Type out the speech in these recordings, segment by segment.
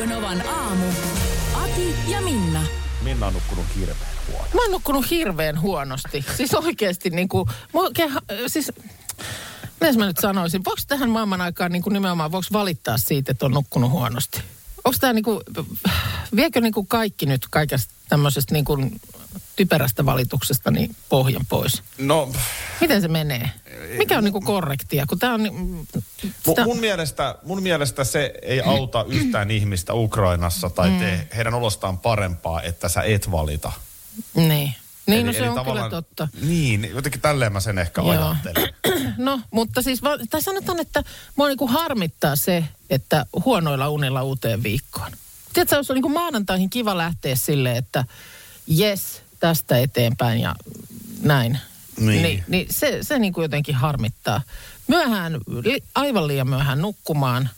Radio Novan aamu. Ati ja Minna. Minna on nukkunut hirveän huono. Mä oon nukkunut hirveän huonosti. Siis oikeasti niin kuin, siis, miten mä nyt sanoisin, voiko tähän maailman aikaan niin kuin nimenomaan, voiko valittaa siitä, että on nukkunut huonosti? Onko tämä niin kuin, viekö niin kuin kaikki nyt kaikesta tämmöisestä niin kuin typerästä valituksesta niin pohjan pois? No, Miten se menee? Mikä on niin kuin korrektia? Kun tää on, niin- sitä, mun, mielestä, mun mielestä se ei auta yhtään ihmistä Ukrainassa tai tee heidän olostaan parempaa, että sä et valita. niin. Niin, no Eli- se eli on kyllä totta. Niin, jotenkin tälleen mä sen ehkä Joo. ajattelen. No, mutta siis, tai sanotaan, että mua niin kuin harmittaa se, että huonoilla unilla uuteen viikkoon. Tiedätkö, olisi niin kuin maanantaihin kiva lähteä silleen, että jes, tästä eteenpäin ja näin. Niin. Niin, niin se, se niin kuin jotenkin harmittaa. Myöhään, li, aivan liian myöhään nukkumaan.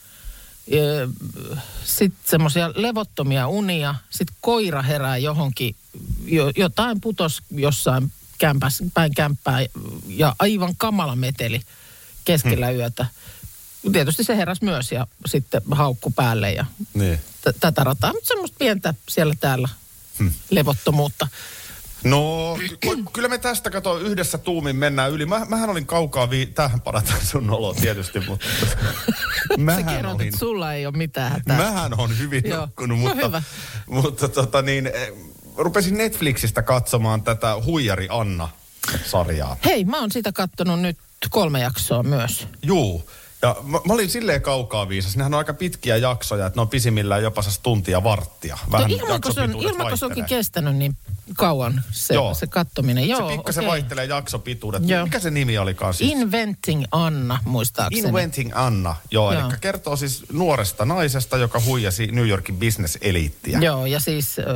Sitten semmoisia levottomia unia. Sitten koira herää johonkin. Jo, jotain putos jossain kämpäs, päin kämppää ja aivan kamala meteli keskellä yötä. Tietysti se heräsi myös ja sitten haukku päälle ja niin. T- tätä rataa. Mutta semmoista pientä siellä täällä levottomuutta. No, ky- kyllä me tästä kato yhdessä tuumin mennään yli. Mä, mähän olin kaukaa, vi- tähän parataan sun olo tietysti, mutta Sä mähän kerrot, olin, että sulla ei ole mitään hätää. mähän on hyvin Joo. nukkunut, No mutta, hyvä. mutta tota niin, eh, rupesin Netflixistä katsomaan tätä Huijari Anna-sarjaa. Hei, mä oon sitä kattonut nyt kolme jaksoa myös. Juu. Ja mä, mä olin silleen kaukaa viisas. Nehän on aika pitkiä jaksoja, että ne on pisimmillään jopa se tuntia varttia. Vähän no, ilmanko, se on, jaksopituudet ilmanko se onkin kestänyt niin kauan se, Joo. se kattominen? Joo, Se pikkasen okei. vaihtelee jaksopituudet. Joo. Mikä se nimi olikaan siis? Inventing Anna, muistaakseni. Inventing Anna, joo, Joo. eli kertoo siis nuoresta naisesta, joka huijasi New Yorkin business-eliittiä. Joo, ja siis äh,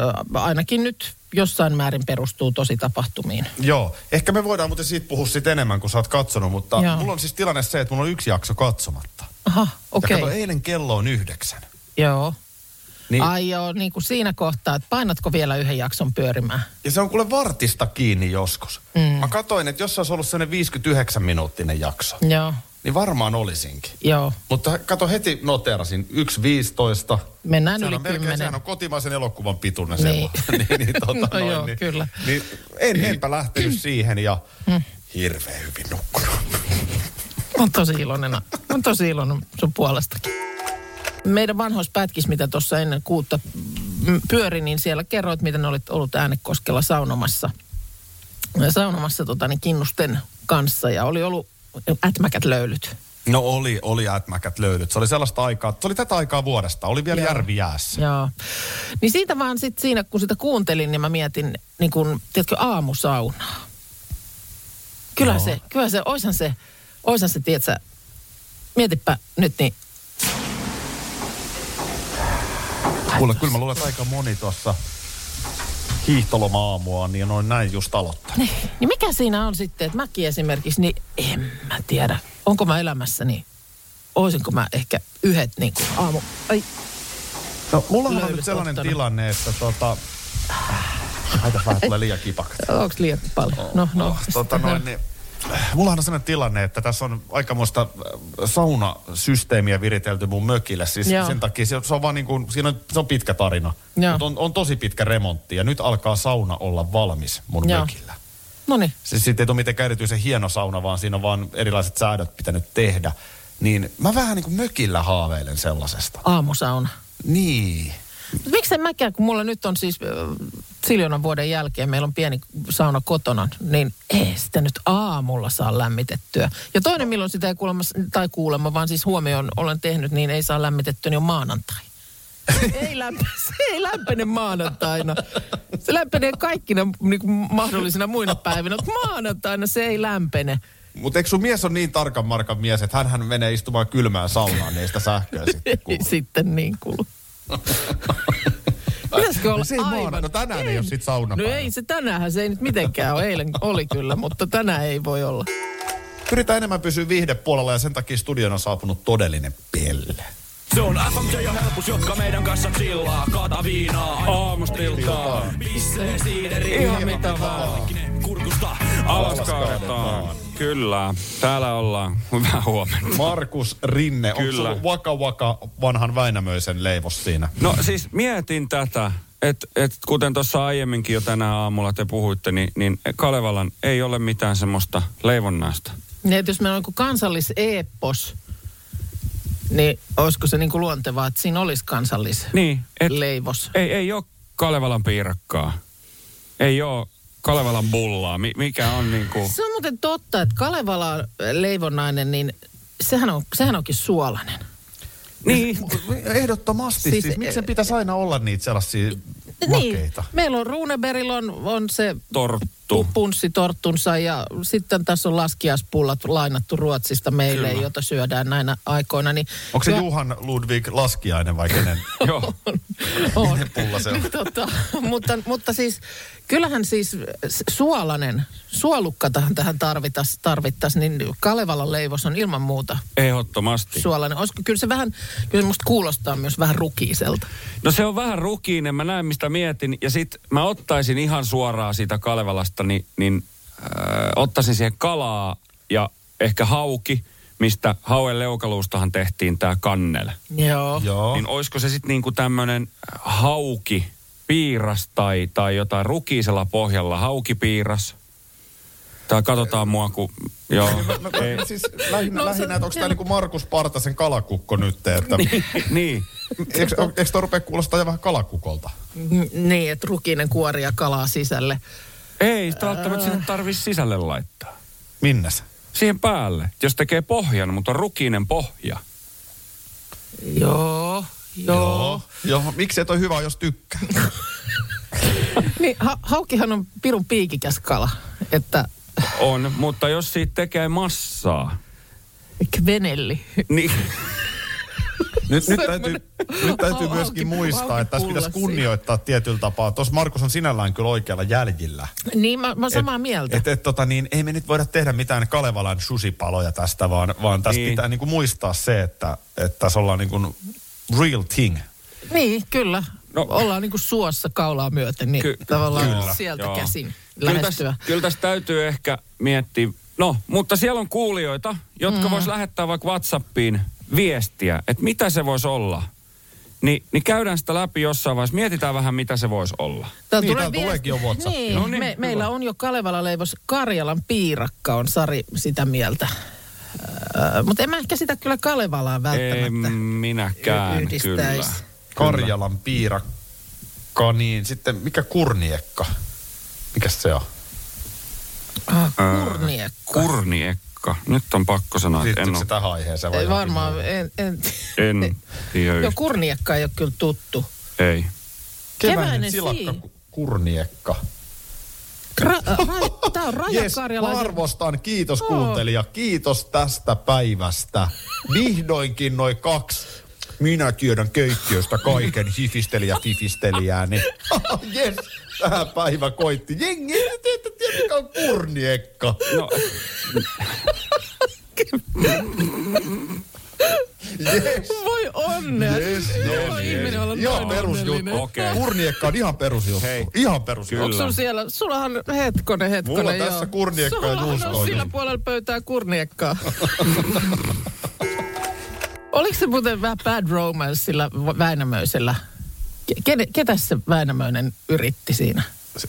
ainakin nyt jossain määrin perustuu tosi tapahtumiin. Joo, ehkä me voidaan muuten siitä puhua sit enemmän, kun sä oot katsonut, mutta Joo. mulla on siis tilanne se, että mulla on yksi jakso katsomatta. Aha, Ja okei. kato, eilen kello on yhdeksän. Joo. Niin, Ai joo, niin kuin siinä kohtaa, että painatko vielä yhden jakson pyörimään? Ja se on kuule vartista kiinni joskus. Mm. Mä katoin, että jos se olisi ollut sellainen 59 minuuttinen jakso, Joo, niin varmaan olisinkin. joo. Mutta kato, heti noterasin 1.15. Mennään Sehän yli on melkein, kymmenen. sehän on kotimaisen elokuvan pituinen Niin. niin. niin, niin, tota, No noin, joo, niin, kyllä. Niin en, enpä lähtenyt siihen ja hirveän hyvin nukkunut. On tosi iloinen. On tosi iloinen sun puolestakin. Meidän vanhoissa pätkissä, mitä tuossa ennen kuutta mm, pyöri, niin siellä kerroit, miten olit ollut äänekoskella saunomassa. Saunomassa tota, niin kinnusten kanssa ja oli ollut ätmäkät löylyt. No oli, oli ätmäkät löydyt. Se oli sellaista aikaa, se oli tätä aikaa vuodesta. Oli vielä Joo. järvi jäässä. Joo. Niin siitä vaan sitten siinä, kun sitä kuuntelin, niin mä mietin, niin kun, tiedätkö, aamusaunaa. Kyllä Joo. se, kyllä se, oishan se, oishan se, tiedätkö, mietipä nyt niin, Kuule, kyllä mä luulen, että aika moni tuossa hiihtoloma-aamua, niin on näin just aloittanut. niin, niin mikä siinä on sitten, että mäkin esimerkiksi, niin en mä tiedä, onko mä elämässäni, oisinko mä ehkä yhdet niin kuin aamu, ai, No, mulla on nyt sellainen ottanut. tilanne, että tota... Aita vähän tulee liian kipakat. onko liian paljon? No, no. Oh, tota noin, niin, mullahan on sellainen tilanne, että tässä on aikamoista äh, saunasysteemiä viritelty mun mökille. Siis Joo. sen takia se, se on vaan niin kuin, siinä on, se on pitkä tarina. Mutta on, on tosi pitkä remontti ja nyt alkaa sauna olla valmis mun Joo. mökillä. No niin, Siis siitä ei ole mitenkään erityisen hieno sauna, vaan siinä on vaan erilaiset säädöt pitänyt tehdä. Niin mä vähän niin kuin mökillä haaveilen sellaisesta. aamusauna. Niin. Mut Miksei mäkään, kun mulla nyt on siis siljonan vuoden jälkeen, meillä on pieni sauna kotona, niin ei sitä nyt aamulla saa lämmitettyä. Ja toinen, milloin sitä ei kuulemma, tai kuulemma, vaan siis huomioon olen tehnyt, niin ei saa lämmitettyä, niin on maanantai. ei lämpene, se ei lämpene maanantaina. Se lämpenee kaikkina niin kuin mahdollisina muina päivinä, mutta maanantaina se ei lämpene. Mutta eikö sun mies on niin tarkan markan mies, että hän menee istumaan kylmään saunaan, niin sitä sähköä sitten kuulu. Sitten niin kulu. Pitäisikö olla se ei aivan... maana. No tänään ei ole sit saunapäivä. No ei se tänään, se ei nyt mitenkään ole. Eilen oli kyllä, mutta tänään ei voi olla. Pyritään enemmän pysyä viihdepuolella ja sen takia studion on saapunut todellinen pelle. Se on FMJ ja helpus, jotka meidän kanssa chillaa. Kaata viinaa aamusta iltaan. Pissee siideri. Ihan mitä vaan. Kurkusta Alas kaadetaan. Kyllä, täällä ollaan. Hyvää huomenta. Markus Rinne, onko Kyllä. sulla Waka Waka vanhan Väinämöisen leivos siinä? No siis mietin tätä, että et, kuten tuossa aiemminkin jo tänä aamulla te puhuitte, niin, niin Kalevalan ei ole mitään semmoista leivonnaista. Niin, että jos meillä on joku kansalliseepos, niin olisiko se niin kuin luontevaa, että siinä olisi kansallisleivos? Niin, et, Leivos. ei, ei ole Kalevalan piirakkaa. Ei ole Kalevalan bullaa. Mi, mikä on niinku... Se on muuten totta, että Kalevala leivonnainen, niin sehän, on, sehän onkin suolainen. Niin, Ehdottomasti. Siis- Siis, miksi sen pitäisi aina olla niitä sellaisia makeita? Niin. Meillä on Runeberil on, on se torttu. pu- punssitorttunsa ja sitten tässä on laskiaispullat lainattu Ruotsista meille, Kyllä. jota syödään näinä aikoina. Niin Onko se Kyllä- Juhan Ludwig Laskiainen vai kenen? Joo. on. pulla se on? Niin, tota, mutta, mutta siis kyllähän siis s- suolainen, suolukkatahan tähän tarvittaisiin, tarvittais, niin Kalevalan leivos on ilman muuta Ehdottomasti. suolainen. Olisiko, kyllä se vähän, kyllä se musta kuulostaa myös vähän rukiiselta. No se on vähän rukiinen, mä näen mistä mietin. Ja sit mä ottaisin ihan suoraan siitä Kalevalasta, niin, niin äh, ottaisin siihen kalaa ja ehkä hauki, mistä hauen leukaluustahan tehtiin tää kannel. Joo. Joo. Niin olisiko se sitten niinku tämmönen hauki, piiras tai, tai jotain rukiisella pohjalla, haukipiiras. Tai katsotaan mua, kun... Joo. No, Ei, no, siis lähinnä, No, se- lähinnä että onko tämä niinku Markus Partasen kalakukko nyt, että niin. eikö, eikö toi rupea kuulostaa jo vähän kalakukolta? N- Niin, että rukinen kuori ja kalaa sisälle. Ei sitä välttämättä sinne tarvitse sisälle laittaa. Minnes? Siihen päälle. Jos tekee pohjan, mutta on rukinen pohja. Joo, joo. Joo, miksi et ole hyvä, jos tykkää? Niin, ha- haukihan on pirun piikikäs kala, että On, mutta jos siitä tekee massaa, kvenelli. niin Nyt, nyt täytyy, nyt täytyy myöskin muistaa, että tässä pitäisi kunnioittaa tietyllä tapaa. Tuossa Markus on sinällään kyllä oikealla jäljillä. Niin, mä, mä oon samaa mieltä. Et, et, tota, niin, ei me nyt voida tehdä mitään Kalevalan susipaloja tästä, vaan, vaan tässä Niin. niin. pitää niinku muistaa se, että, että tässä ollaan niinku real thing. Niin, kyllä. No. Ollaan niin kuin suossa kaulaa myöten, niin Ky- tavallaan kyllä, sieltä joo. käsin kyllä lähestyä. tässä, kyllä tässä täytyy ehkä miettiä. No, mutta siellä on kuulijoita, jotka mm. vois lähettää vaikka WhatsAppiin viestiä, että mitä se voisi olla. Ni, niin käydään sitä läpi jossain vaiheessa. Mietitään vähän, mitä se voisi olla. Täällä Niin, täältä tuleekin jo WhatsApp. Niin, No niin, me, meillä on jo Kalevala leivos Karjalan piirakka, on Sari sitä mieltä. Öö, mutta en mä ehkä sitä kyllä Kalevalaan En välttämättä minäkään, yhdistäisi. kyllä. Karjalan piirakka, niin sitten mikä kurniekka? Mikä se on? Ah, kurniekka. Kurniekka. Nyt on pakko sanoa, että en Liittyykö se ole, tähän aiheeseen vai Ei johonkin varmaan, muuhun? en, en, en tiedä Joo, yhtään. kurniekka ei ole kyllä tuttu. Ei. Keväinen keväinen silakka, ku- kurniekka. Ra, ra, tää on mä Karjalaisen... arvostan. Kiitos Oo. kuuntelija. Kiitos tästä päivästä. Vihdoinkin noin kaksi minä tiedän keittiöstä kaiken hifistelijä fifistelijää, niin jes, tähän päivä koitti. Jengi, ei te ette tiedä mikä on kurniekka. No, Jes, Voi onnea. jes, Joo, jes, ihminen olla Ihan perusjuttu. Okei. Kurniekka on ihan perusjuttu. Hei. Ihan perusjuttu. Onko sun siellä, sullahan hetkonen, hetkonen, Mulla on joo. tässä kurniekka ja Sullahan juustoa, on sillä niin. puolella pöytää kurniekkaa. Oliko se muuten vähän bad romance sillä Väinämöisellä? Ke- ketäs se Väinämöinen yritti siinä?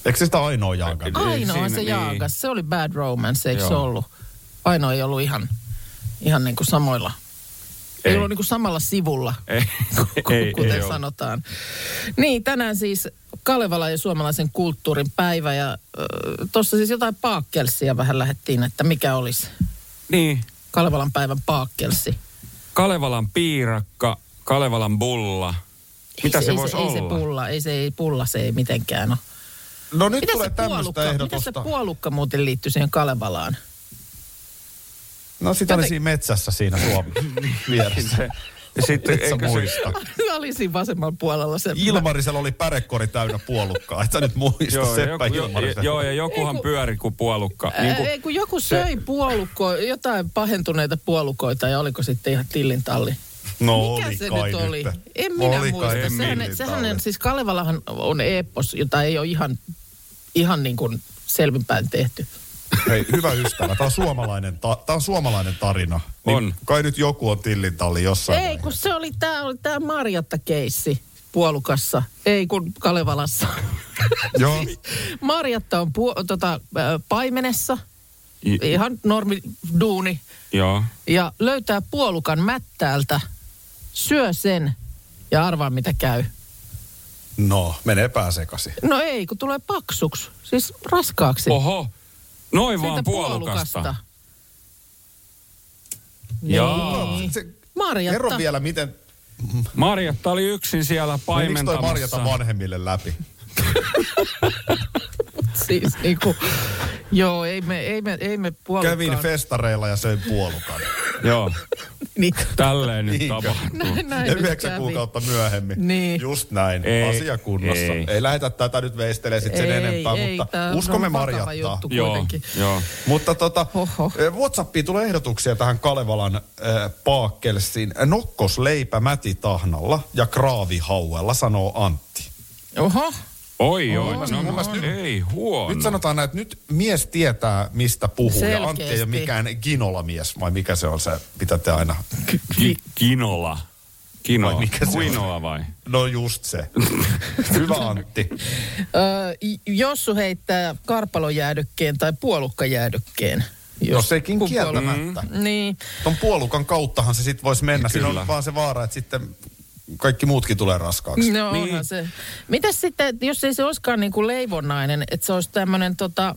Eikö se sitä ainoa jaakan? Ai. Ainoa siinä- se niin. jaakas. Se oli bad romance, eikö se Joo. ollut? Ainoa ei ollut ihan, ihan niin kuin samoilla. Ei, Ei. ollut niin kuin samalla sivulla, ei, ei, kuten ei ole. sanotaan. Niin, tänään siis Kalevala ja suomalaisen kulttuurin päivä. Ja äh, tuossa siis jotain paakkelsia vähän lähettiin, että mikä olisi Niin, Kalevalan päivän paakkelsi. Kalevalan piirakka, Kalevalan bulla. Mitä ei se ei voisi Ei se olla? pulla, ei se ei pulla, se ei mitenkään ole. No nyt Mitä tulee se, tämmöistä puolukka, mitä se ehdotusta. puolukka muuten liittyy siihen Kalevalaan? No sitä oli Joten- siinä metsässä siinä Suomen vieressä. Se, ja sitten, Et sä se, muista. Mä olin siinä vasemmalla puolella se. Ilmarisella oli pärekori täynnä puolukkaa. Et sä nyt muista joo, Seppä joku, Ilmarisen. joo, ja jokuhan pyöri kuin puolukka. Niin Niin kun, kuin, ei, kun joku söi puolukko, jotain pahentuneita puolukoita ja oliko sitten ihan tillintalli. No Mikä oli se kai nyt oli? nyt. En minä Oli muista. kai en Sehän, millin sehän talli. siis Kalevalahan on epos, jota ei ole ihan, ihan niin kuin selvinpäin tehty. Hei, hyvä ystävä, tämä on suomalainen, ta- tää on suomalainen tarina. Niin On. Kai nyt joku on tillintalli jossain Ei, kun se oli tämä oli tää Marjatta-keissi puolukassa. Ei, kun Kalevalassa. Joo. Marjatta on pu- tota, äh, paimenessa, I- ihan normi duuni, joo. ja löytää puolukan mättäältä, syö sen ja arvaa mitä käy. No, menee pää sekaisin. No ei, kun tulee paksuksi, siis raskaaksi. Oho, noin Siitä vaan puolukasta. Jaa. Niin. Se, Marjatta. kerro vielä, miten, Marjatta oli yksin siellä menikö toi paimentamassa. Marjata vanhemmille läpi? Siis niinku, joo, ei me, ei me, ei me puolukkaan. Kävin festareilla ja söin puolukan. Joo, niin, tälleen nyt Niinkö? tapahtuu. näin, näin Ja nyt yhdeksän kävi. kuukautta myöhemmin. Niin. Just näin. Ei, Asia kunnossa. ei. Ei, lähetä tätä nyt veistelee sit sen ei, enempää, ei, mutta tää uskomme Marjattaa. juttu Joo, kuitenkin. joo. Mutta tota, Oho. eh, Whatsappiin tulee ehdotuksia tähän Kalevalan äh, paakkelsiin. Nokkosleipä mätitahnalla ja kraavihauella, sanoo Antti. Oho, Oi, oi, no, mielestä no, nyt- ei huono. Nyt sanotaan näin, että nyt mies tietää, mistä puhuu. Ja Antti ei ole Selkeästi. mikään ginola-mies, vai mikä se on se, mitä te aina... Ki- kinola. Kinola. Vai mikä se on? Kuinola vai? No just se. Hyvä Antti. Öö, Jossu heittää karpalojäädykkeen tai puolukkajäädykkeen. No sekin kun kieltämättä. puolukka- Niin. Ton puolukan kauttahan se sitten voisi mennä. Siinä Kyllä. on vaan se vaara, että sitten kaikki muutkin tulee raskaaksi. No Niin. onhan se. Mitäs sitten, että jos ei se olisikaan niin kuin leivonnainen, että se olisi tämmöinen tota,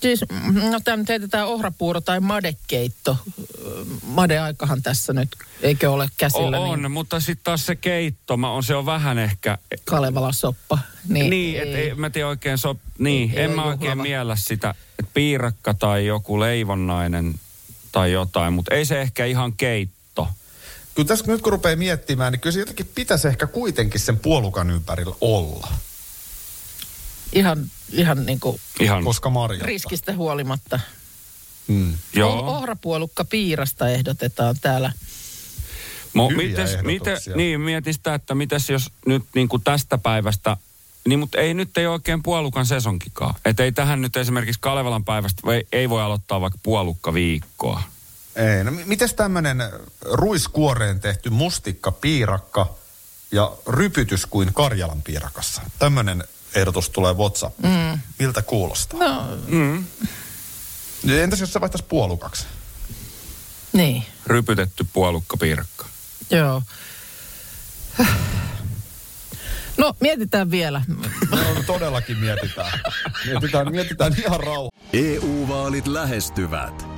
siis, no tämä nyt heitetään ohrapuuro tai madekeitto. Madeaikahan tässä nyt, eikö ole käsillä? On, Niin mutta sitten taas se keitto, mä on, se on vähän ehkä... Kalevala soppa. Niin, Niin, että ei, mä tiedän oikein so, Niin, Ei en ole mä oikein juhlava. miellä sitä, että piirakka tai joku leivonnainen tai jotain, mutta ei se ehkä ihan keitto. Kyllä tässä nyt kun rupeaa miettimään, niin kyllä se jotenkin pitäisi ehkä kuitenkin sen puolukan ympärillä olla. Ihan, ihan niin kuin Ihan, Koska Marja. riskistä huolimatta. Mm. joo. Ohrapuolukka piirasta ehdotetaan täällä. Mo, mites, miten, ehdotuksia. niin, mietin sitä, että mitäs jos nyt niin kuin tästä päivästä, niin mutta ei nyt ei oikein puolukan sesonkikaan. Että ei tähän nyt esimerkiksi Kalevalan päivästä, ei, ei voi aloittaa vaikka puolukka viikkoa. Ei, no mites tämmönen ruiskuoreen tehty mustikka, piirakka ja rypytys kuin Karjalan piirakassa? Tämmönen ehdotus tulee WhatsAppiin. Mm. Miltä kuulostaa? No, Mm. Entäs jos se vaihtaisi puolukaksi? niin, Rypytetty puolukka piirakka. joo. No, mietitään vielä. No, todellakin mietitään. mietitään, mietitään ihan rauha. EU-vaalit lähestyvät.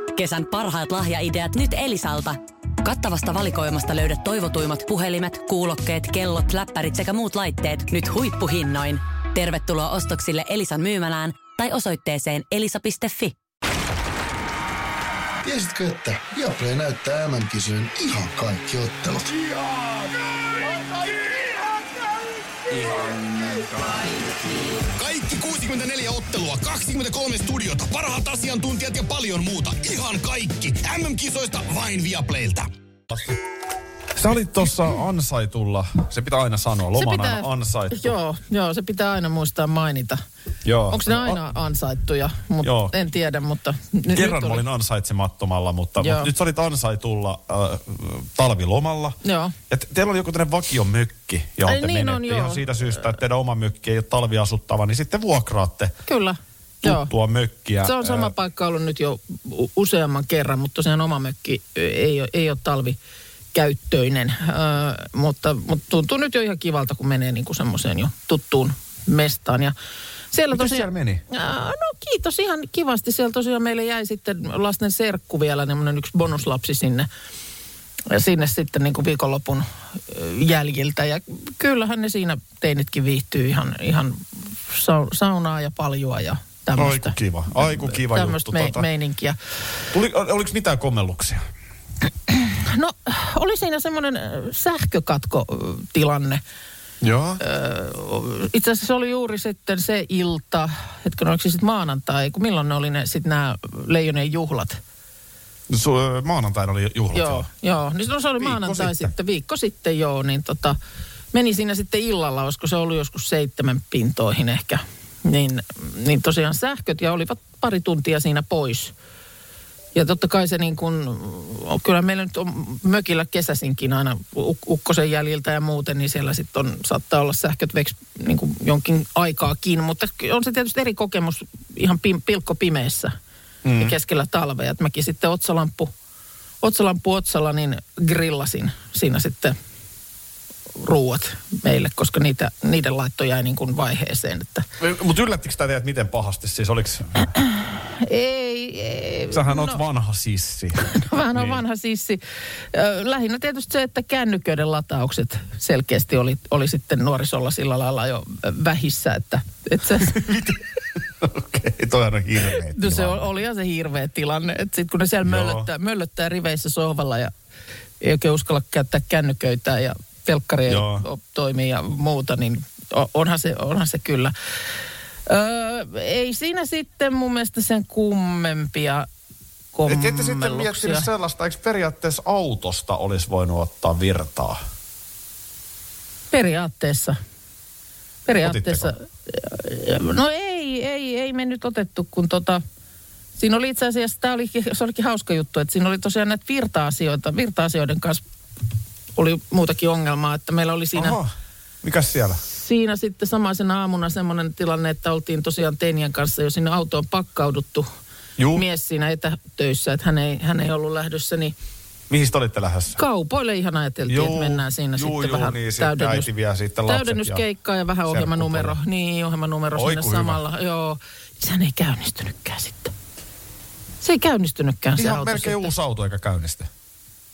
Kesän parhaat lahjaideat nyt Elisalta. Kattavasta valikoimasta löydät toivotuimmat puhelimet, kuulokkeet, kellot, läppärit sekä muut laitteet nyt huippuhinnoin. Tervetuloa ostoksille Elisan myymälään tai osoitteeseen elisa.fi. Tiesitkö, että Viaplay näyttää MM-kisojen ihan kaikki ottelut? Kaikki 64 ottelua, 23 studiota, parhaat asiantuntijat ja paljon muuta. Ihan kaikki. MM-kisoista vain Viaplaylta. Sä olit tuossa ansaitulla, se pitää aina sanoa, lomana pitää, ansaittu. Joo, joo, se pitää aina muistaa mainita. Joo. Onko ne aina ansaittuja? Mut Joo. En tiedä, mutta... N- Kerran nyt mä olin ansaitsemattomalla, mutta, Joo. mutta nyt sä olit ansaitulla äh, talvilomalla. Joo. Ja te, teillä oli joku tämmöinen vakiomökki, johon Ai te niin menette on, joo. ihan siitä syystä, että teidän oma mökki ei ole talviasuttava, niin sitten vuokraatte. Kyllä. tuttua mökkiä. Se on sama Ää, paikka ollut nyt jo useamman kerran, mutta tosiaan oma mökki ei ole, ei ole talvikäyttöinen. Ö, mutta, mutta tuntuu nyt jo ihan kivalta, kun menee niin kuin semmoiseen jo tuttuun mestaan. Ja siellä Mites tosiaan, siellä meni? Ää, No kiitos ihan kivasti. Siellä tosiaan meille jäi sitten lasten serkku vielä, semmoinen yksi bonuslapsi sinne ja sinne sitten niin kuin viikonlopun jäljiltä. Ja kyllähän ne siinä teinitkin viihtyy ihan, ihan sau- saunaa ja paljua ja tämmöistä. Aiku kiva, aiku kiva Tämmöistä juttu. me, Tota, meininkiä. tuli, ol- oliko mitään kommelluksia? No, oli siinä semmoinen ö, sähkökatkotilanne. Joo. Itse asiassa se oli juuri sitten se ilta, hetken oliko se sitten maanantai, kun milloin ne oli ne sitten nämä Leijonien juhlat. Su- maanantaina oli juhlat. Joo, joo. Niin no se oli Viikko maanantai sitten. sitten. viikko sitten joo, niin tota, meni siinä sitten illalla, olisiko se ollut joskus seitsemän pintoihin ehkä. Niin, niin tosiaan sähköt ja olivat pari tuntia siinä pois. Ja totta kai se niin kuin, kyllä meillä nyt on mökillä kesäsinkin aina uk- ukkosen jäljiltä ja muuten, niin siellä sitten on, saattaa olla sähköt veks niin kuin jonkin aikaakin. Mutta on se tietysti eri kokemus ihan pim, pilkko pimeessä mm. ja keskellä talvea. Että mäkin sitten otsalamppu, otsalamppu otsalla niin grillasin siinä sitten ruuat meille, koska niitä, niiden laitto jäi niin kuin vaiheeseen. Että Mutta yllättikö tämä teidät miten pahasti? Siis oliks, ei, ei, sähän no. oot vanha sissi. Vähän on Niin. vanha sissi. Lähinnä tietysti se, että kännyköiden lataukset selkeästi oli, oli sitten nuorisolla sillä lailla jo vähissä, että, että se, Okei, toihan on hirveä no se oli ihan se hirveä tilanne. Että sitten kun ne siellä Joo. möllöttää, möllöttää riveissä sohvalla ja ei oikein uskalla käyttää kännyköitä ja telkkaria Joo. toimii ja muuta, niin onhan se, onhan se kyllä. Öö, ei siinä sitten mun mielestä sen kummempia Et ette sitten kommelluksia. miettinyt sellaista, eikö periaatteessa autosta olisi voinut ottaa virtaa? Periaatteessa. Periaatteessa. No ei, ei, ei me nyt otettu, kun tota, siinä oli itse asiassa, tämä oli, se olikin hauska juttu, että siinä oli tosiaan näitä virta-asioita, virta-asioiden kanssa oli muutakin ongelmaa, että meillä oli siinä, Aha, mikäs siellä? Siinä sitten samaisena aamuna semmoinen tilanne, että oltiin tosiaan Teinien kanssa jo sinne autoon pakkauduttu. Juu. Mies siinä etätöissä, että hän ei, hän ei ollut lähdössä, niin Mihin te olitte lähdössä? kaupoille ihan ajateltiin, Juu, että mennään siinä juu, sitten juu, vähän niin sitten vie sitten lapset täydennyskeikkaa ja, vähän serkku ohjelmanumero. Niin, ohjelmanumero Oi, sinne kun hyvä. samalla. Joo, sehän ei käynnistynytkään sitten. Se ei käynnistynytkään se Ihan auto melkein sitten. uusi auto eikä käynnistä.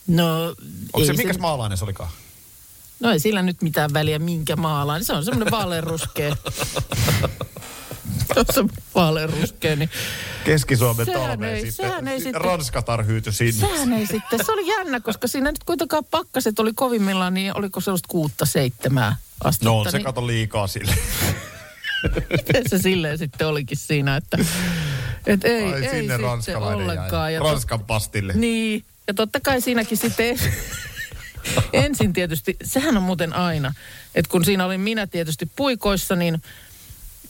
No, Onko se, mikäs maalainen se olikaan? No ei sillä nyt mitään väliä minkä maalaan. Se on semmoinen vaaleanruskea. Semmoinen vaaleanruskea, niin Keski-Suomen talveen ei- sitten. sehän ei sitten- Ranskatar hyytyi sinne. sehän ei sitten. Se oli jännä, koska siinä nyt kuitenkaan pakkaset oli kovimmillaan, niin oliko sellaista kuutta seitsemää astetta. No on se niin, kato liikaa sille. miten se silleen sitten olikin siinä, että et ei, Ai ei sinne ranskalainen ollenkaan. jäi. Ranskan pastille. Niin, ja totta kai siinäkin sitten ensin tietysti, sehän on muuten aina, että kun siinä olin minä tietysti puikoissa, niin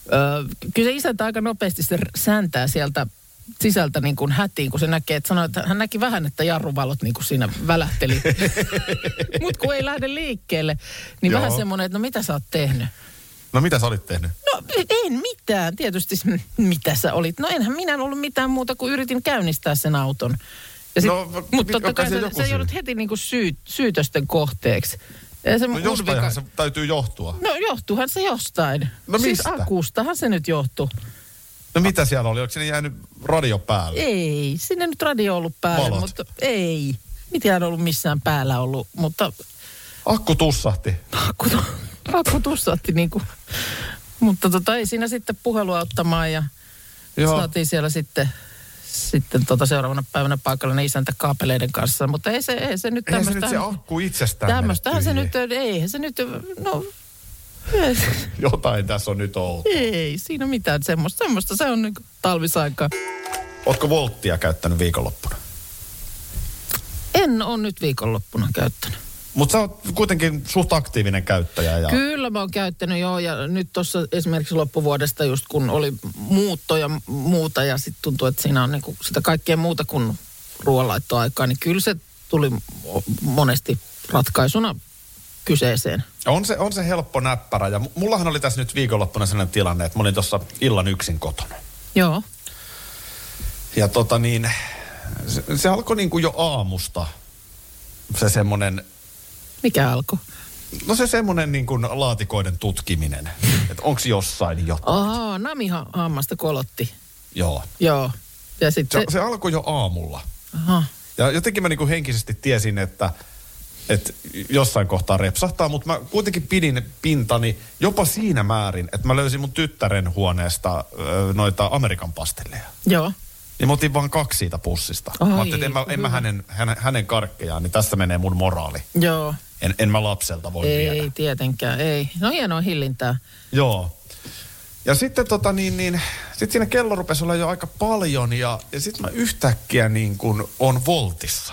ö, kyllä se isäntä aika nopeasti se säntää sieltä sisältä niin kuin hätiin, kun se näkee, että sanoi, että hän näki vähän, että jarruvalot niin kuin siinä välähteli. Mutta kun ei lähde liikkeelle, niin Joo. vähän semmoinen, että no mitä sä oot tehnyt? No mitä sä olit tehnyt? No en mitään, tietysti mitä sä olit. No enhän minä ollut mitään muuta kuin yritin käynnistää sen auton. Ja sit, No, mutta totta kai sä syy? joudut heti niinku syy, syytösten kohteeksi. Ja se No vika- se täytyy johtua. No johtuuhan se jostain. No siis mistä? akustahan se nyt johtuu. No mitä siellä oli? Onko sinne jäänyt radio päälle? Ei, sinne nyt radio ollut päällä, Valot. mutta ei. Mitään ollut missään päällä ollut, mutta Akku tussahti. akku, akku tussahti niinku. Mutta tota, ei siinä sitten puhelua ottamaan ja Joo. Saatiin siellä sitten, sitten tota seuraavana päivänä paikalla ne isäntä kaapeleiden kanssa, mutta ei se, ei se nyt Eihän se tämmöistä... nyt se akku itsestään Tämmöistähän se nyt, eihän se nyt, no ei, Jotain tässä on nyt outo. ei siinä mitään semmoista, semmoista se on niin talvisaikaa. Ootko volttia käyttänyt viikonloppuna? En ole nyt viikonloppuna käyttänyt. Mutta sä oot kuitenkin suht aktiivinen käyttäjä. Ja... Kyllä mä oon käyttänyt joo ja nyt tuossa esimerkiksi loppuvuodesta just kun oli muutto ja muuta ja sitten tuntuu, että siinä on niinku sitä kaikkea muuta kuin ruoanlaittoaikaa, niin kyllä se tuli mo- monesti ratkaisuna kyseeseen. On se, on se helppo näppärä. Ja mu- mullahan oli tässä nyt viikonloppuna sellainen tilanne, että mä olin tuossa illan yksin kotona. Joo. Ja tota niin, se, se alkoi niin kuin jo aamusta. Se semmoinen, Mikä alkoi? no se semmoinen niin kuin laatikoiden tutkiminen. Että onko jossain jotain. Aa, Nami ha- hammasta kolotti. Joo. Joo. Ja Se, sitten... se alkoi jo aamulla. Aha. Ja jotenkin mä niin kuin henkisesti tiesin, että, että jossain kohtaa repsahtaa, mutta mä kuitenkin pidin pintani jopa siinä määrin, että mä löysin mun tyttären huoneesta noita Amerikan pastelleja. Joo. Ja mä otin vaan kaksi siitä pussista. Ai, mä ajattelin, että en mä, en mä hänen, hänen, hänen karkkejaan, niin tässä menee mun moraali. Joo. En, en mä lapselta voi Ei viedä. tietenkään, ei. No hienoa hillintää. Joo. Ja sitten tota niin, niin sit siinä kello rupesi olla jo aika paljon ja, ja sitten mä yhtäkkiä niin kuin on voltissa.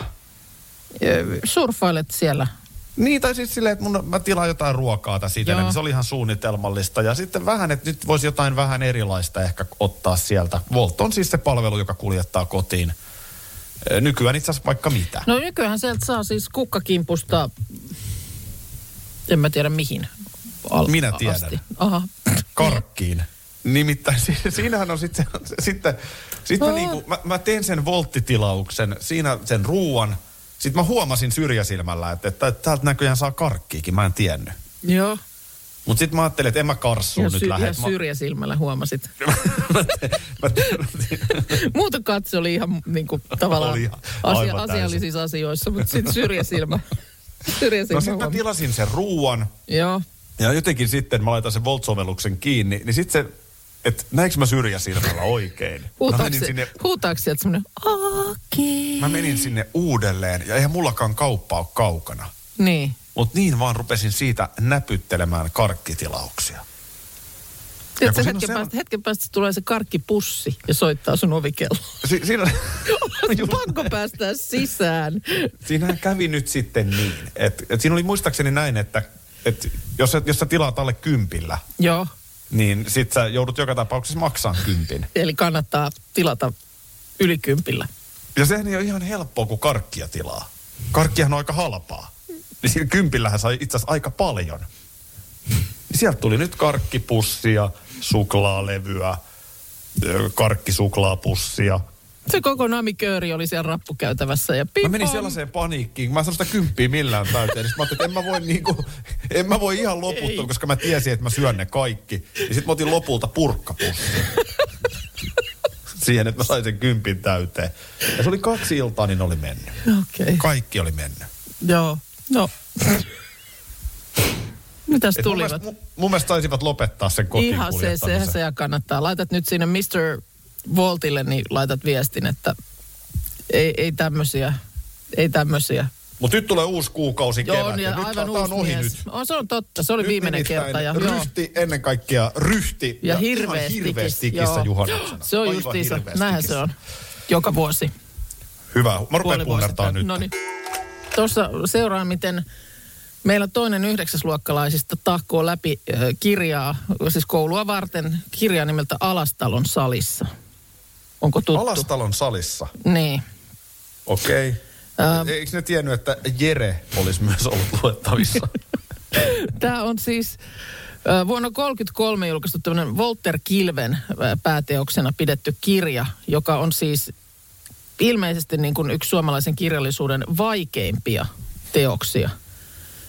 Ö, Surffailet siellä. Niin, tai siis silleen, että mun, mä tilaan jotain ruokaa tässä itselle, niin se oli ihan suunnitelmallista. Ja sitten vähän, että nyt voisi jotain vähän erilaista ehkä ottaa sieltä. Volt on siis se palvelu, joka kuljettaa kotiin. Nykyään itse asiassa vaikka mitä. No nykyään sieltä saa siis kukkakimpusta, en mä tiedä mihin. Al- Minä tiedän. Asti. Aha. karkkiin. Nimittäin si- siinähän on sitten, sitten sit mä, niinku, mä, mä teen sen volttitilauksen, siinä sen ruuan. Sitten mä huomasin syrjäsilmällä, että, että täältä näköjään saa karkkiikin, mä en tiennyt. Joo. Mutta sitten mä ajattelin, että en mä karssuun nyt sy- lähde. ja Mä- syrjäsilmällä huomasit. Muuta katse oli ihan niin kuin, tavallaan Oli ihan- asia, asiallisissa asioissa, mutta sitten syrjäsilmä. syrjäsilmä no sitten mä tilasin sen ruuan Joo. ja jotenkin sitten mä laitan sen Volt-sovelluksen kiinni, niin sitten se, että näinkö mä syrjäsilmällä oikein? Sinne, huutaako sieltä semmoinen, okei. mä menin sinne uudelleen ja eihän mullakaan kauppa ole kaukana. Niin. Mutta niin vaan rupesin siitä näpyttelemään karkkitilauksia. Tiedätkö, siinä hetken, sella- päästä, hetken päästä tulee se karkkipussi ja soittaa sun ovikello. Si- siinä, pakko päästä sisään. siinähän kävi nyt sitten niin, että et siinä oli muistaakseni näin, että et jos, jos sä tilaat alle kympillä, Joo. niin sit sä joudut joka tapauksessa maksaa kympin. Eli kannattaa tilata yli kympillä. Ja sehän ei ole ihan helppoa, kun karkkia tilaa. Karkkihan on aika halpaa. Niin sillä kympillähän sai itse asiassa aika paljon. Niin sieltä tuli nyt karkkipussia, suklaalevyä, karkkisuklaapussia. Se koko namikööri oli siellä rappukäytävässä ja Mä pipom. menin sellaiseen paniikkiin, mä en sitä kymppiä millään täyteen. Niin sit mä ajattelin, että en mä voi, niinku, en mä voi ihan loputtua, koska mä tiesin, että mä syön ne kaikki. Ja sitten mä otin lopulta purkkapussia. Siihen, että mä sain sen kympin täyteen. Ja se oli kaksi iltaa, niin oli mennyt. Okay. Kaikki oli mennyt. Joo. No. Mitäs Et mun, tulivat? mielestä, mun, mun mielestä saisivat lopettaa sen kotiin Ihan se, se, kuljettamisen. se ja kannattaa. Laitat nyt sinne Mr. Voltille, niin laitat viestin, että ei, ei tämmöisiä, ei tämmöisiä. Mutta nyt tulee uusi kuukausi Joo, kevät. on, ja ja nyt aivan tää on uusi ohi mies. nyt. On, se on totta, se oli Nyt viimeinen kerta. Ja, joo. ryhti, ennen kaikkea ryhti. ja ihan hirveästi. hirveästi tikissä juhannuksena. Se on justiinsa, näinhän se on. Joka vuosi. Hyvä, mä rupean punnertaa nyt. No niin. Tuossa seuraa, miten meillä toinen yhdeksäsluokkalaisista tahkoo läpi kirjaa, siis koulua varten, kirjaa nimeltä Alastalon salissa. Onko tuttu? Alastalon salissa. Niin. Okei. Okay. Eikö ne tiennyt, että Jere olisi myös ollut luettavissa? Tämä on siis vuonna 1933 julkaistu tämmöinen Walter Kilven pääteoksena pidetty kirja, joka on siis ilmeisesti niin kuin yksi suomalaisen kirjallisuuden vaikeimpia teoksia.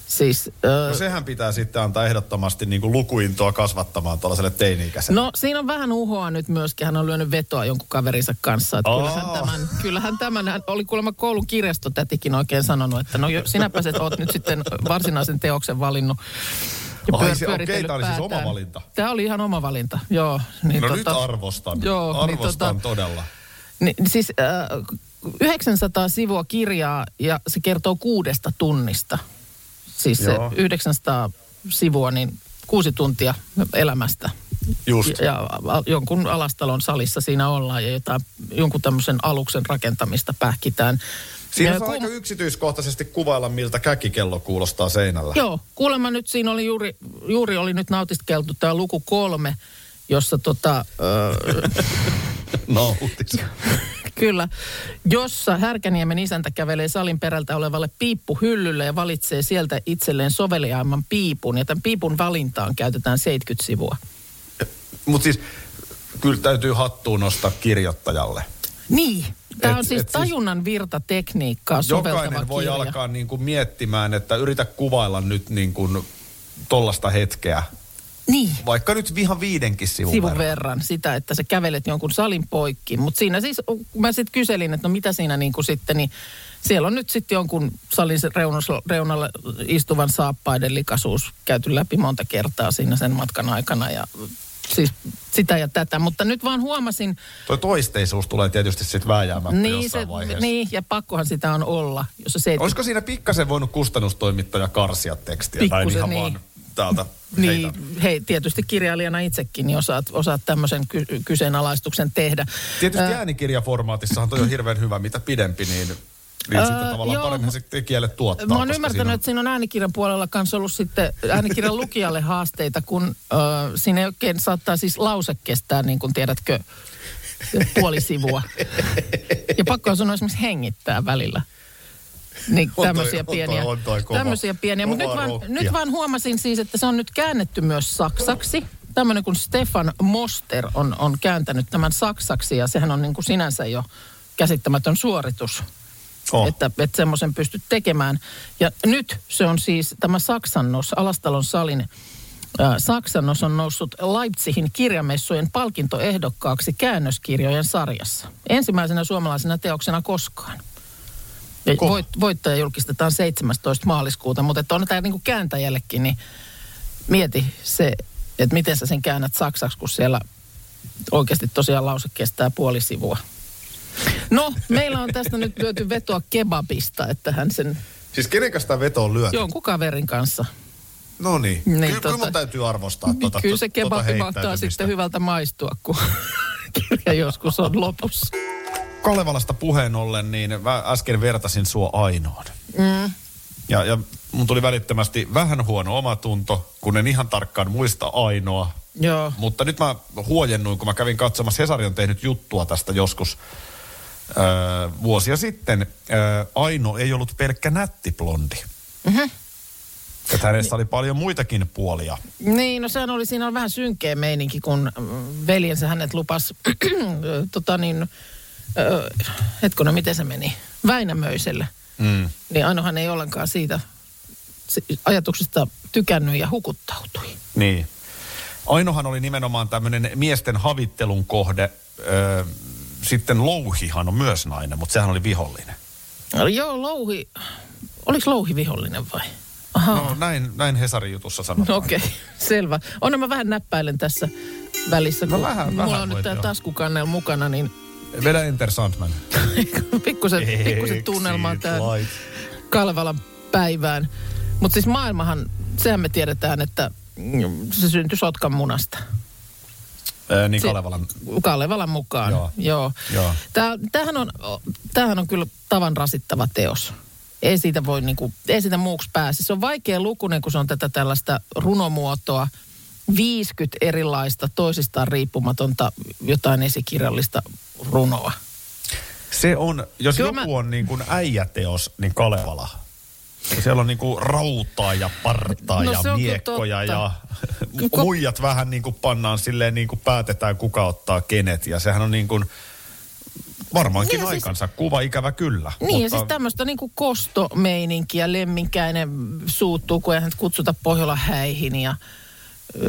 Siis, No äh, sehän pitää sitten antaa ehdottomasti niin kuin lukuintoa kasvattamaan tuollaiselle teini-ikäiselle. no siinä on vähän uhoa nyt myöskin. Hän on lyönyt vetoa jonkun kaverinsa kanssa. Että kyllähän, Aa. tämän, kyllähän tämän, hän oli kuulemma koulun kirjastotätikin oikein sanonut, että no sinäpä se oot nyt sitten varsinaisen teoksen valinnut. Ja Ai se- pyöritellyt tää oli siis oma päätään. valinta. Tämä oli ihan oma valinta, joo. Niin no nyt arvostan. Joo, niin arvostan tota- todella. Niin, siis äh, 900 sivua kirjaa ja se kertoo kuudesta tunnista. Siis se Joo. 900 sivua, niin kuusi tuntia elämästä. Just. Ja, ja jonkun alastalon salissa siinä ollaan ja jotain, jonkun tämmöisen aluksen rakentamista pähkitään. Siinä Ja saa ku- aika yksityiskohtaisesti kuvailla, miltä käkikello kuulostaa seinällä. Joo, kuulemma nyt siinä oli juuri, juuri oli nyt nautiskeltu tämä luku kolme, jossa tota, öö, Nautis. Kyllä, jossa Härkäniemen isäntä kävelee salin perältä olevalle piippuhyllylle ja valitsee sieltä itselleen soveliaimman piipun. Ja tämän piipun valintaan käytetään 70 sivua. Mutta siis kyllä täytyy hattuun nostaa kirjoittajalle. Niin. Tämä Et- on siis et siis- tajunnan virtatekniikkaa soveltava Jokainen voi kirja. alkaa niin kuin miettimään, että yritä kuvailla nyt niin kuin tollasta hetkeä. Niin. Vaikka nyt ihan viidenkin sivun, sivun verran. verran sitä, että sä kävelet jonkun salin poikki. Mutta siinä siis, kun mä sitten kyselin, että no mitä siinä niin kuin sitten, niin siellä on nyt sitten jonkun salin reunus- reunalla istuvan saappaiden likaisuus käyty läpi monta kertaa siinä sen matkan aikana ja siis sitä ja tätä. Mutta nyt vaan huomasin, Toi toisteisuus tulee tietysti sitten vääjäämättä niin, jossain se, vaiheessa. niin, ja pakkohan sitä on olla, jos se seitsemän- Olisiko siinä pikkasen voinut kustannustoimittaja karsia tekstiä? tai Pikkusen, ihan niin. vaan täältä Niin, hei, tietysti kirjailijana itsekin niin osaat, osaat tämmöisen ky- kyseenalaistuksen tehdä. Tietysti Ää, äänikirjaformaatissahan toi on hirveän hyvä, mitä pidempi, niin, niin Öö, sitten tavallaan joo. paremmin se tekijälle tuottaa. Mä oon ymmärtänyt, siinä on- että siinä on äänikirjan puolella kanssa ollut sitten äänikirjan lukijalle haasteita, kun äh, siinä ei oikein saattaa siis lause kestää, niin kuin tiedätkö, puoli sivua. Ja pakko on sanoa esimerkiksi hengittää välillä. Niin tämmöisiä on toi- pieniä. on toi tämmöisiä pieniä. Mutta nyt, vaan, nyt vaan huomasin siis, että se on nyt käännetty myös saksaksi. Tämmöinen kuin Stefan Moster on, on kääntänyt tämän saksaksi ja sehän on niin kuin sinänsä jo käsittämätön suoritus Oh. että, että semmoisen pystyt tekemään. Ja nyt se on siis tämä Saksannos, Alastalon salin äh, Saksannos on noussut Leipzigin kirjamessujen palkintoehdokkaaksi käännöskirjojen sarjassa. Ensimmäisenä suomalaisena teoksena koskaan. Voit, voittaja julkistetaan 17. maaliskuuta, mutta että on tämä niin kääntäjällekin, niin mieti se, että miten sä sen käännät saksaksi, kun siellä oikeasti tosiaan lause kestää puoli sivua. No, meillä on tästä nyt lyöty vetoa kebabista, että hän sen Siis kenen kanssa tämä veto on lyöty? jonkun kaverin kanssa. No niin. Niin, Kyllä, kyllä tota- mun täytyy arvostaa tuota, Kyllä se tuota kebabi mahtaa heittäytymistä. sitten hyvältä maistua, kun kirja joskus on lopussa. Kalevalasta puheen ollen, niin mä äsken vertasin sua ainoan. Mm. Ja, ja mun tuli välittömästi vähän huono omatunto, kun en ihan tarkkaan muista ainoa. Joo. Mutta nyt mä huojennuin, kun mä kävin katsomassa, Hesari on tehnyt juttua tästä joskus öö, vuosia sitten. Öö, Aino ei ollut pelkkä nättiblondi. Mhm. Että hänessä oli paljon muitakin puolia. Niin, no sehän oli, siinä on vähän synkeä meininki, kun veljensä hänet lupas, tota niin, ö, hetkonen, miten se meni, Väinämöiselle. Mm. Niin Ainohan ei ollenkaan siitä se- ajatuksesta tykännyt ja hukuttautui. Niin. Ainohan oli nimenomaan tämmöinen miesten havittelun kohde. Öö, sitten Louhihan on myös nainen, mutta sehän oli vihollinen. No, joo, Louhi, oliko Louhi vihollinen vai? Aha. No näin, näin Hesarin jutussa sanotaan. No okei, okay, selvä. On mä vähän näppäilen tässä välissä, kun No vähän- mulla vähän on nyt tämä taskukannel mukana, niin Vedä Enter Sandman. pikkusen, pikkusen tunnelmaa tähän Kalevalan päivään. Mutta siis maailmahan, sehän me tiedetään, että se syntyi Sotkan munasta. Öö, niin Kalevalan. Kalevalan mukaan. Joo. Joo. Joo. Tää, tämähän, on, tämähän on kyllä tavan rasittava teos. Ei siitä voi niinku, ei siitä muuksi pääse. Se on vaikea lukunen, kun se on tätä tällaista runomuotoa. 50 erilaista, toisistaan riippumatonta jotain esikirjallista runoa. Se on, jos Kyllä joku mä- on niin kuin äijäteos, niin Kalevala. Siellä on niin kuin rautaa ja partaa No ja miekkoja ja muijat vähän niin kuin pannaan silleen niin kuin päätetään kuka ottaa kenet. Ja sehän on niin kuin varmaankin Niin siis- aikansa kuva ikävä kyllä. Niin ja siis tämmöistä niinku kostomeininkiä, lemminkäinen suuttuu, kun eihän kutsuta Pohjola häihin ja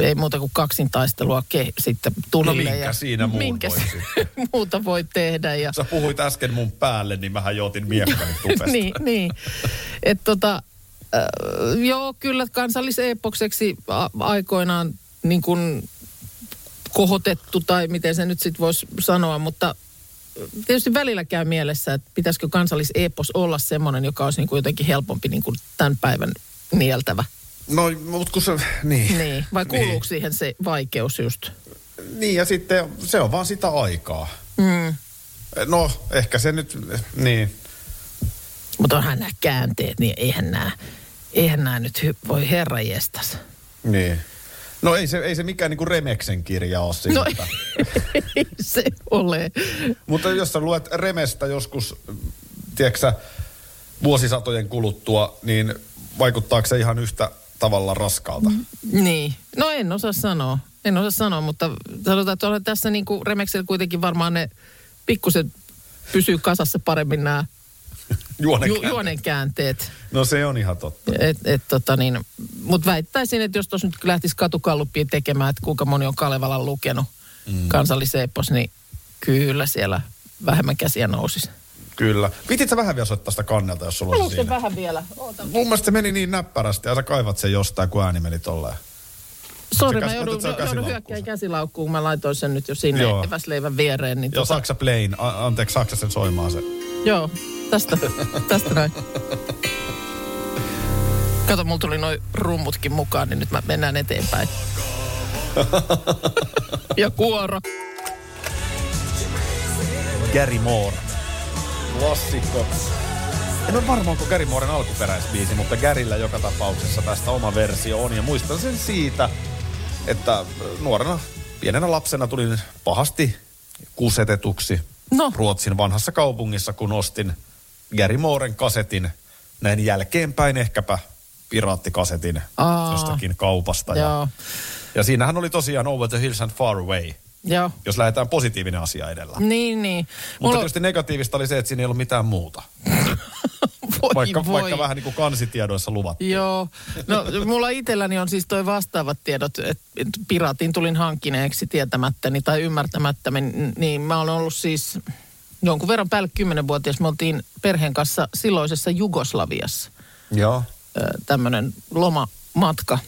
ei muuta kuin kaksintaistelua ke, sitten tulille. No minkä ja siinä muun minkä voi muuta voi tehdä. Ja, Sä puhuit äsken mun päälle, niin mähän jootin miekkani tupesta. niin, niin. Et tota, äh, joo, kyllä kansallisepokseksi a- aikoinaan niin kuin kohotettu tai miten se nyt sitten voisi sanoa, mutta tietysti välillä käy mielessä, että pitäisikö kansallisepos olla semmoinen, joka olisi niin kuin jotenkin helpompi niin kuin tämän päivän nieltävä. No, mutta kun se, niin. Niin, vai kuuluuko siihen se vaikeus just? Niin ja sitten se on vaan sitä aikaa. Mm. No, ehkä se nyt, niin. Mutta onhan nämä käänteet, niin eihän nämä, eihän nämä nyt hy- voi herra jestas. Niin. No ei se, ei se mikään niinku Remeksen kirja ole No siitä. ei se ole. Mutta jos sä luet Remestä joskus, tiedätkö vuosisatojen kuluttua, niin vaikuttaako se ihan yhtä tavalla raskaalta? Niin. No en osaa sanoa. en osaa sanoa, mutta sanotaan, että olen tässä niin kuin Remeksellä kuitenkin varmaan ne pikkusen pysyy kasassa paremmin nämä Juonen ju. No se on ihan totta. Et, et, tota niin, Mutta väittäisin, että jos tuossa nyt lähtisi katukalluppiin tekemään, että kuinka moni on Kalevalan lukenut mm. kansalliseepos, niin kyllä siellä vähemmän käsiä nousisi. Kyllä. Pitit sä vähän vielä soittaa sitä kannelta, jos sulla on siinä? vähän vielä? Oota. Mun mielestä se meni niin näppärästi ja sä kaivat sen jostain, kun ääni meni tolleen. Sori, mä joudun, sen joudun hyökkään sen. käsilaukkuun. Mä laitoin sen nyt jo sinne Joo. eväsleivän viereen. Niin Joo, tota, Saksa Plain. A- anteeksi, Saksa sen soimaan se. joo, tästä, tästä näin. Kato, mulla tuli noin rummutkin mukaan, niin nyt mä mennään eteenpäin. ja kuoro. Gary Moore. Klassikko. En ole varma, onko Gary Mooren alkuperäisbiisi, mutta Garyllä joka tapauksessa tästä oma versio on. Ja muistan sen siitä, että nuorena, pienenä lapsena tulin pahasti kusetetuksi No. Ruotsin vanhassa kaupungissa, kun ostin Gary Mooren kasetin näin jälkeenpäin ehkäpä piraattikasetin Aa. jostakin kaupasta. Ja, ja siinähän oli tosiaan Over the Hills and Far Away, joo. jos lähdetään positiivinen asia edellä. Niin, niin. Mutta Mulla- tietysti negatiivista oli se, että siinä ei ollut mitään muuta. voi, Vaikka, voi. vaikka vähän niin kuin kansitiedoissa luvattiin. Joo. No mulla itselläni on siis toi vastaavat tiedot, että piraatin tulin hankkineeksi tietämättäni tai ymmärtämättäni, niin mä olen ollut siis jonkun verran päälle kymmenenvuotias. Me oltiin perheen kanssa silloisessa Jugoslaviassa Joo. tämmöinen lomamatka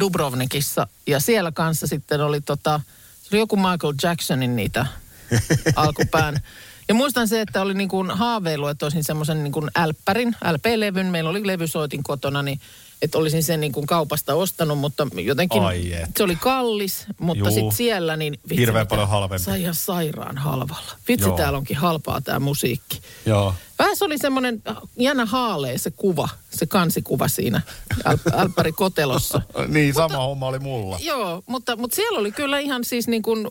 Dubrovnikissa. Ja siellä kanssa sitten oli tota, se oli joku Michael Jacksonin niitä alkupään. Ja muistan se, että oli niin kuin haaveilu, että olisin semmoisen niin kuin älppärin, LP-levyn. Meillä oli levysoitin kotona, niin että olisin sen niin kuin kaupasta ostanut, mutta jotenkin Ai et. se oli kallis, mutta sitten siellä niin... vitsi, Hirveän mitä- paljon halvempi. Sai ihan sairaan halvalla. Vitsi, Joo. täällä onkin halpaa tämä musiikki. Joo. Vähän se oli semmoinen jännä haalee se kuva, se kansikuva siinä äl- älppärikotelossa. Niin, sama homma oli mulla. Joo, mutta, mutta siellä oli kyllä ihan siis niin kuin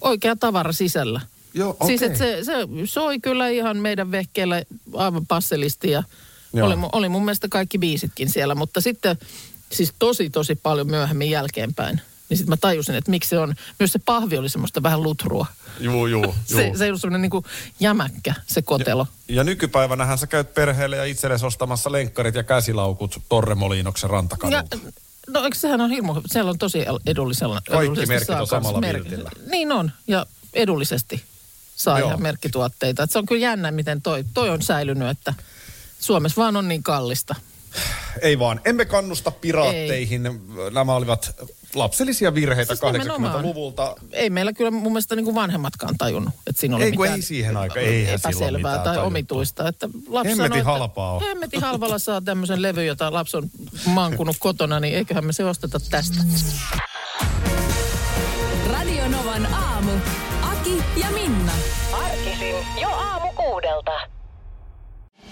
oikea tavara sisällä. Joo, Siis okei. että se, se soi kyllä ihan meidän vehkeellä aivan passelisti ja Joo. oli, oli mun mielestä kaikki biisitkin siellä. Mutta sitten siis tosi tosi paljon myöhemmin jälkeenpäin. Niin sitten mä tajusin, että miksi se on, myös se pahvi oli semmoista vähän lutrua. Juu, juu. Se, se ei ollut semmoinen niin kuin jämäkkä se kotelo. Ja nykypäivänähän sä käyt perheelle ja itsellesi ostamassa lenkkarit ja käsilaukut Torremoliinoksen rantakadulta. Ja, no eikö sehän on hirmu, siellä on tosi edullisella. Kaikki merkit on samalla merk- viltillä. Niin on, ja edullisesti saa Joo. ihan merkkituotteita. Et se on kyllä jännä, miten toi, toi on säilynyt, että Suomessa vaan on niin kallista. Ei vaan, emme kannusta piraatteihin. Nämä olivat lapsellisia virheitä Siis nimenomaan. 80-luvulta. Ei meillä kyllä mun mielestä niin kuin vanhemmatkaan tajunnut, että siinä oli Ei, mitään ei siihen eihän silloin epäselvää tai tajuttu. omituista. Että lapsi Hemmetin sanoi, että halpaa on. Hemmetin halvalla saa tämmöisen levy, jota lapsi on mankunut kotona, niin eiköhän me se osteta tästä.